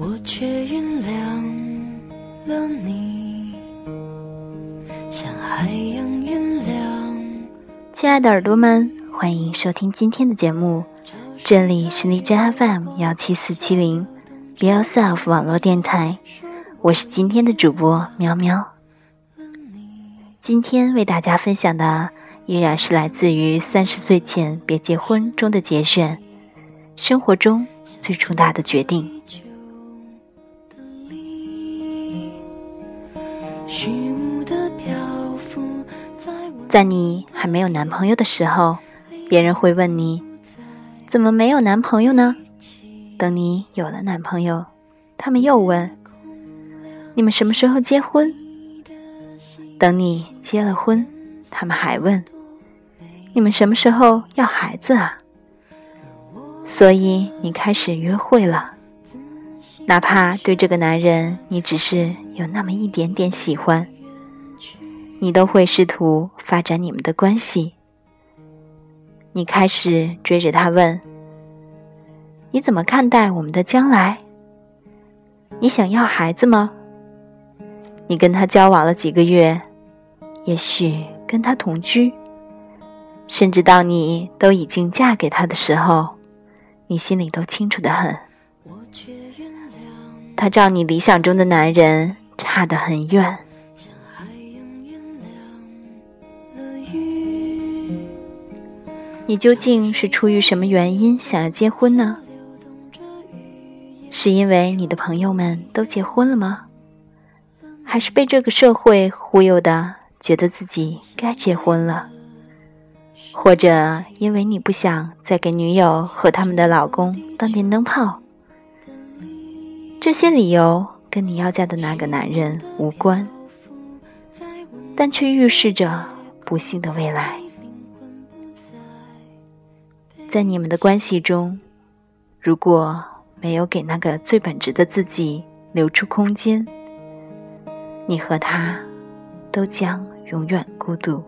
我却原谅了你，像海洋原谅。亲爱的耳朵们，欢迎收听今天的节目，这里是荔枝 FM 幺七四七零，Be Yourself 网络电台，我是今天的主播喵喵。今天为大家分享的依然是来自于《三十岁前别结婚》中的节选，生活中最重大的决定。在你还没有男朋友的时候，别人会问你：“怎么没有男朋友呢？”等你有了男朋友，他们又问：“你们什么时候结婚？”等你结了婚，他们还问：“你们什么时候要孩子啊？”所以你开始约会了，哪怕对这个男人你只是有那么一点点喜欢。你都会试图发展你们的关系。你开始追着他问：“你怎么看待我们的将来？你想要孩子吗？”你跟他交往了几个月，也许跟他同居，甚至到你都已经嫁给他的时候，你心里都清楚的很。他照你理想中的男人差得很远。你究竟是出于什么原因想要结婚呢？是因为你的朋友们都结婚了吗？还是被这个社会忽悠的，觉得自己该结婚了？或者因为你不想再给女友和他们的老公当电灯泡？这些理由跟你要嫁的那个男人无关，但却预示着不幸的未来。在你们的关系中，如果没有给那个最本质的自己留出空间，你和他都将永远孤独。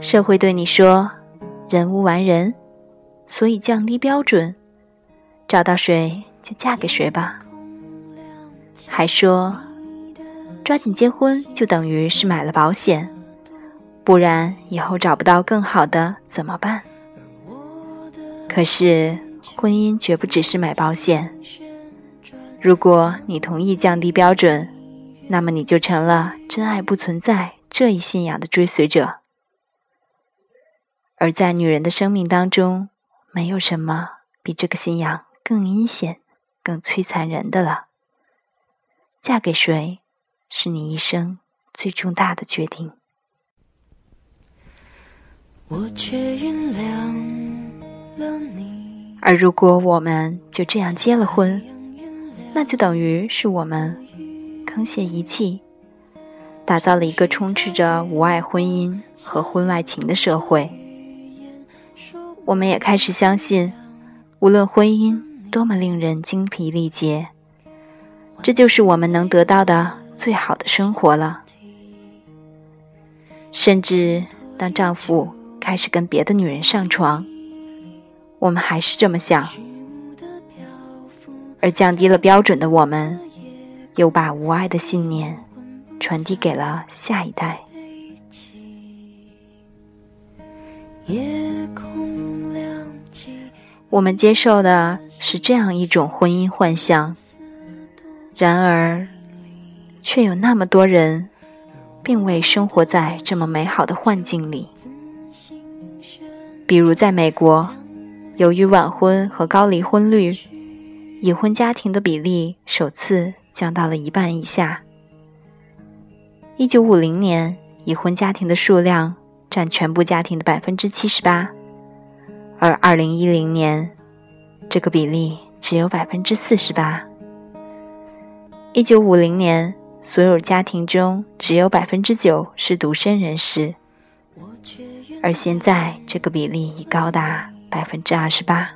社会对你说：“人无完人，所以降低标准，找到谁就嫁给谁吧。”还说。抓紧结婚就等于是买了保险，不然以后找不到更好的怎么办？可是婚姻绝不只是买保险。如果你同意降低标准，那么你就成了真爱不存在这一信仰的追随者。而在女人的生命当中，没有什么比这个信仰更阴险、更摧残人的了。嫁给谁？是你一生最重大的决定。我却原谅了你而如果我们就这样结了婚，那就等于是我们坑泄一气，打造了一个充斥着无爱婚姻和婚外情的社会。我们也开始相信，无论婚姻多么令人精疲力竭，这就是我们能得到的。最好的生活了，甚至当丈夫开始跟别的女人上床，我们还是这么想，而降低了标准的我们，又把无爱的信念传递给了下一代。我们接受的是这样一种婚姻幻象，然而。却有那么多人，并未生活在这么美好的幻境里。比如，在美国，由于晚婚和高离婚率，已婚家庭的比例首次降到了一半以下。一九五零年，已婚家庭的数量占全部家庭的百分之七十八，而二零一零年，这个比例只有百分之四十八。一九五零年。所有家庭中只有百分之九是独身人士，而现在这个比例已高达百分之二十八。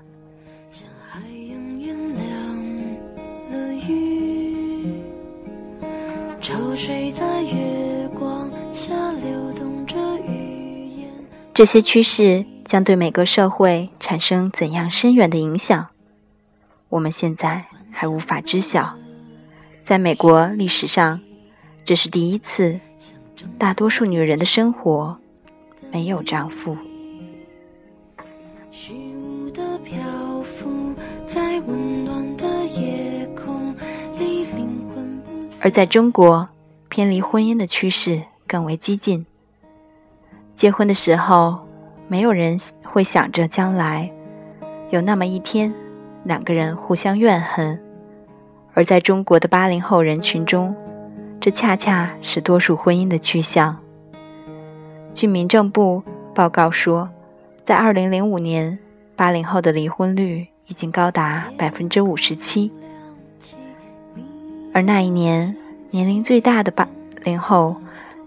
这些趋势将对每个社会产生怎样深远的影响，我们现在还无法知晓。在美国历史上，这是第一次，大多数女人的生活没有丈夫。而在中国，偏离婚姻的趋势更为激进。结婚的时候，没有人会想着将来有那么一天，两个人互相怨恨。而在中国的八零后人群中，这恰恰是多数婚姻的趋向。据民政部报告说，在二零零五年，八零后的离婚率已经高达百分之五十七。而那一年，年龄最大的八零后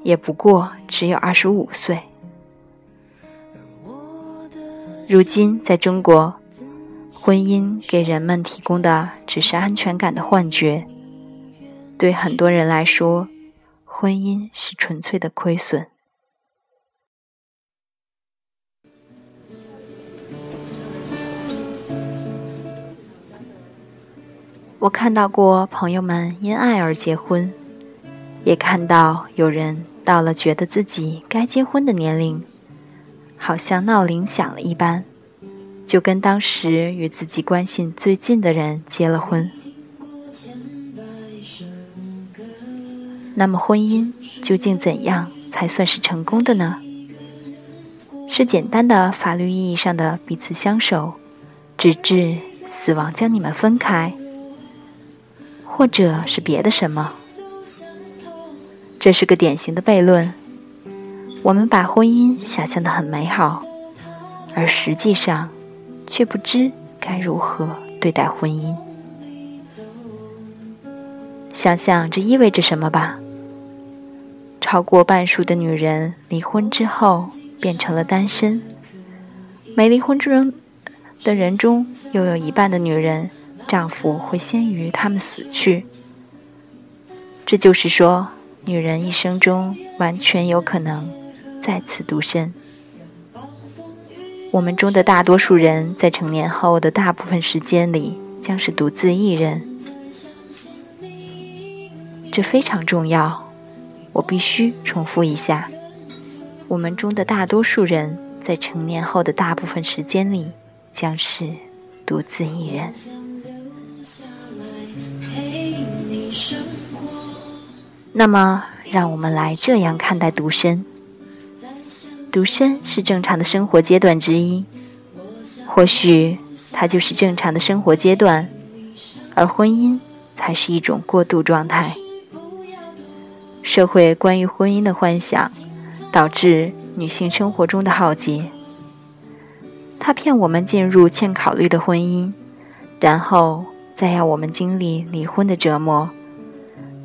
也不过只有二十五岁。如今，在中国，婚姻给人们提供的只是安全感的幻觉。对很多人来说，婚姻是纯粹的亏损。我看到过朋友们因爱而结婚，也看到有人到了觉得自己该结婚的年龄，好像闹铃响了一般，就跟当时与自己关系最近的人结了婚。那么，婚姻究竟怎样才算是成功的呢？是简单的法律意义上的彼此相守，直至死亡将你们分开？或者是别的什么？这是个典型的悖论。我们把婚姻想象的很美好，而实际上却不知该如何对待婚姻。想想这意味着什么吧。超过半数的女人离婚之后变成了单身，没离婚之人的人中，又有一半的女人。丈夫会先于他们死去，这就是说，女人一生中完全有可能再次独身。我们中的大多数人在成年后的大部分时间里将是独自一人，这非常重要。我必须重复一下：我们中的大多数人在成年后的大部分时间里将是独自一人。那么，让我们来这样看待独身。独身是正常的生活阶段之一，或许它就是正常的生活阶段，而婚姻才是一种过渡状态。社会关于婚姻的幻想，导致女性生活中的浩劫。它骗我们进入欠考虑的婚姻，然后再要我们经历离婚的折磨。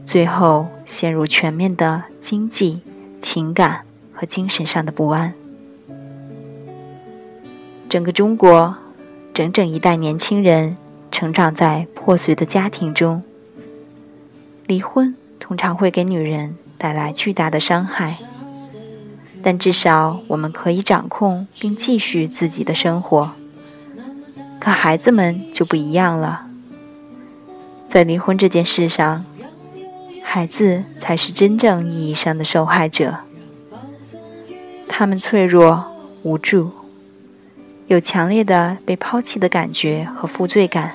最后陷入全面的经济、情感和精神上的不安。整个中国，整整一代年轻人成长在破碎的家庭中。离婚通常会给女人带来巨大的伤害，但至少我们可以掌控并继续自己的生活。可孩子们就不一样了，在离婚这件事上。孩子才是真正意义上的受害者，他们脆弱、无助，有强烈的被抛弃的感觉和负罪感，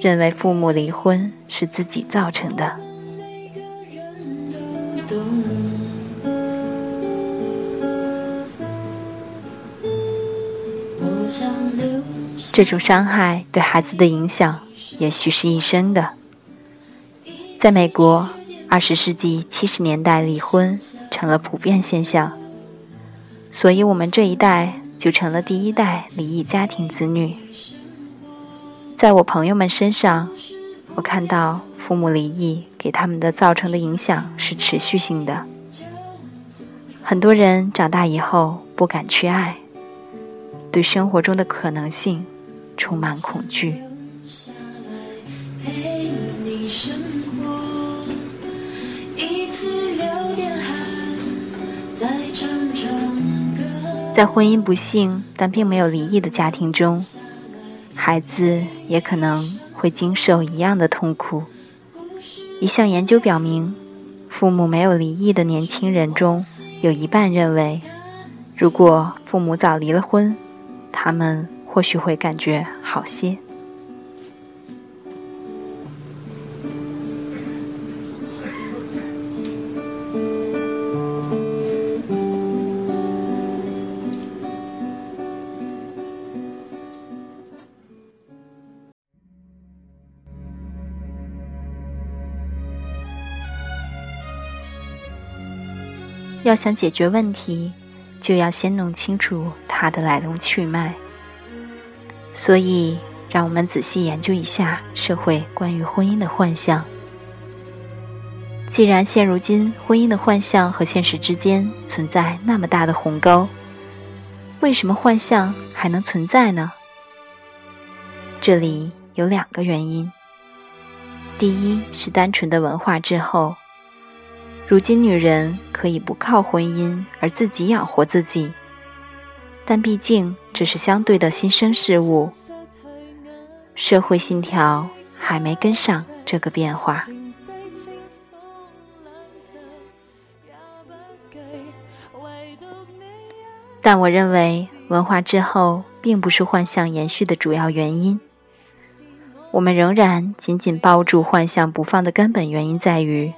认为父母离婚是自己造成的。这种伤害对孩子的影响，也许是一生的。在美国，二十世纪七十年代，离婚成了普遍现象，所以我们这一代就成了第一代离异家庭子女。在我朋友们身上，我看到父母离异给他们的造成的影响是持续性的。很多人长大以后不敢去爱，对生活中的可能性充满恐惧。在婚姻不幸但并没有离异的家庭中，孩子也可能会经受一样的痛苦。一项研究表明，父母没有离异的年轻人中有一半认为，如果父母早离了婚，他们或许会感觉好些。要想解决问题，就要先弄清楚它的来龙去脉。所以，让我们仔细研究一下社会关于婚姻的幻象。既然现如今婚姻的幻象和现实之间存在那么大的鸿沟，为什么幻象还能存在呢？这里有两个原因。第一是单纯的文化滞后。如今，女人可以不靠婚姻而自己养活自己，但毕竟这是相对的新生事物，社会信条还没跟上这个变化。但我认为，文化滞后并不是幻象延续的主要原因。我们仍然紧紧抱住幻象不放的根本原因在于。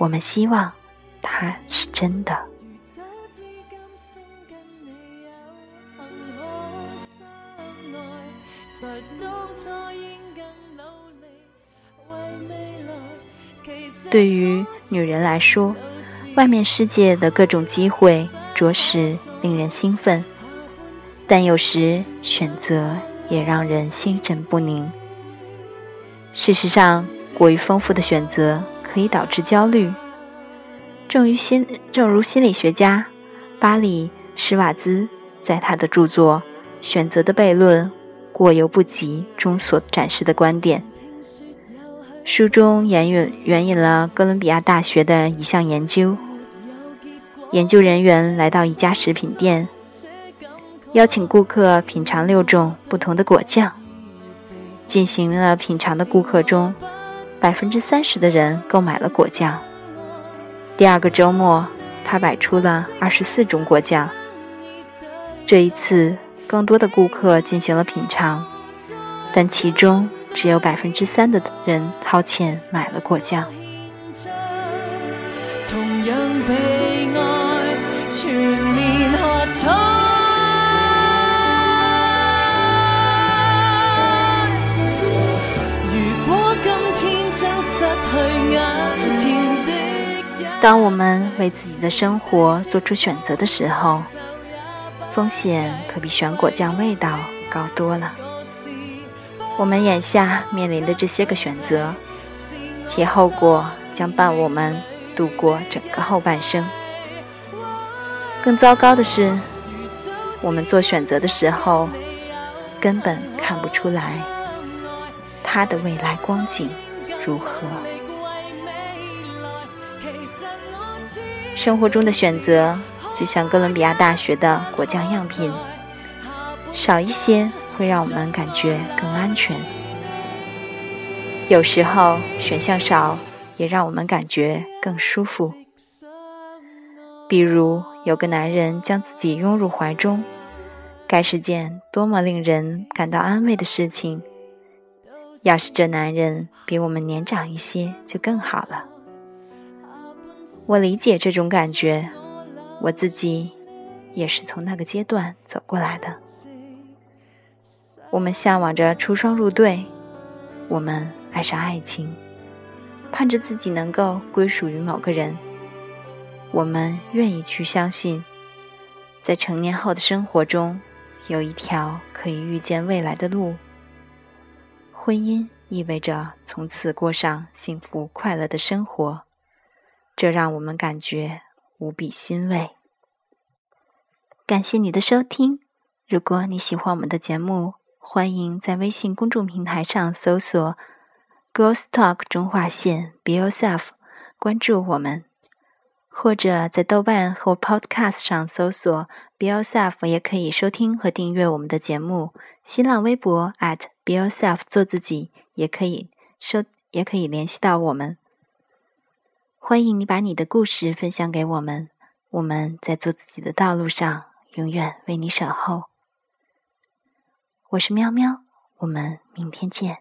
我们希望它是真的。对于女人来说，外面世界的各种机会着实令人兴奋，但有时选择也让人心神不宁。事实上，过于丰富的选择。可以导致焦虑。正如心，正如心理学家巴里施瓦兹在他的著作《选择的悖论：过犹不及》中所展示的观点。书中援引援引了哥伦比亚大学的一项研究。研究人员来到一家食品店，邀请顾客品尝六种不同的果酱。进行了品尝的顾客中。百分之三十的人购买了果酱。第二个周末，他摆出了二十四种果酱。这一次，更多的顾客进行了品尝，但其中只有百分之三的人掏钱买了果酱。同样被当我们为自己的生活做出选择的时候，风险可比选果酱味道高多了。我们眼下面临的这些个选择，其后果将伴我们度过整个后半生。更糟糕的是，我们做选择的时候，根本看不出来它的未来光景如何。生活中的选择，就像哥伦比亚大学的果酱样品，少一些会让我们感觉更安全。有时候选项少，也让我们感觉更舒服。比如有个男人将自己拥入怀中，该是件多么令人感到安慰的事情。要是这男人比我们年长一些，就更好了。我理解这种感觉，我自己也是从那个阶段走过来的。我们向往着出双入对，我们爱上爱情，盼着自己能够归属于某个人。我们愿意去相信，在成年后的生活中，有一条可以预见未来的路。婚姻意味着从此过上幸福快乐的生活。这让我们感觉无比欣慰。感谢你的收听。如果你喜欢我们的节目，欢迎在微信公众平台上搜索 “Girls Talk 中划线 Be Yourself”，关注我们。或者在豆瓣或 Podcast 上搜索 “Be Yourself”，也可以收听和订阅我们的节目。新浪微博 @Be Yourself 做自己，也可以收，也可以联系到我们。欢迎你把你的故事分享给我们，我们在做自己的道路上永远为你守候。我是喵喵，我们明天见。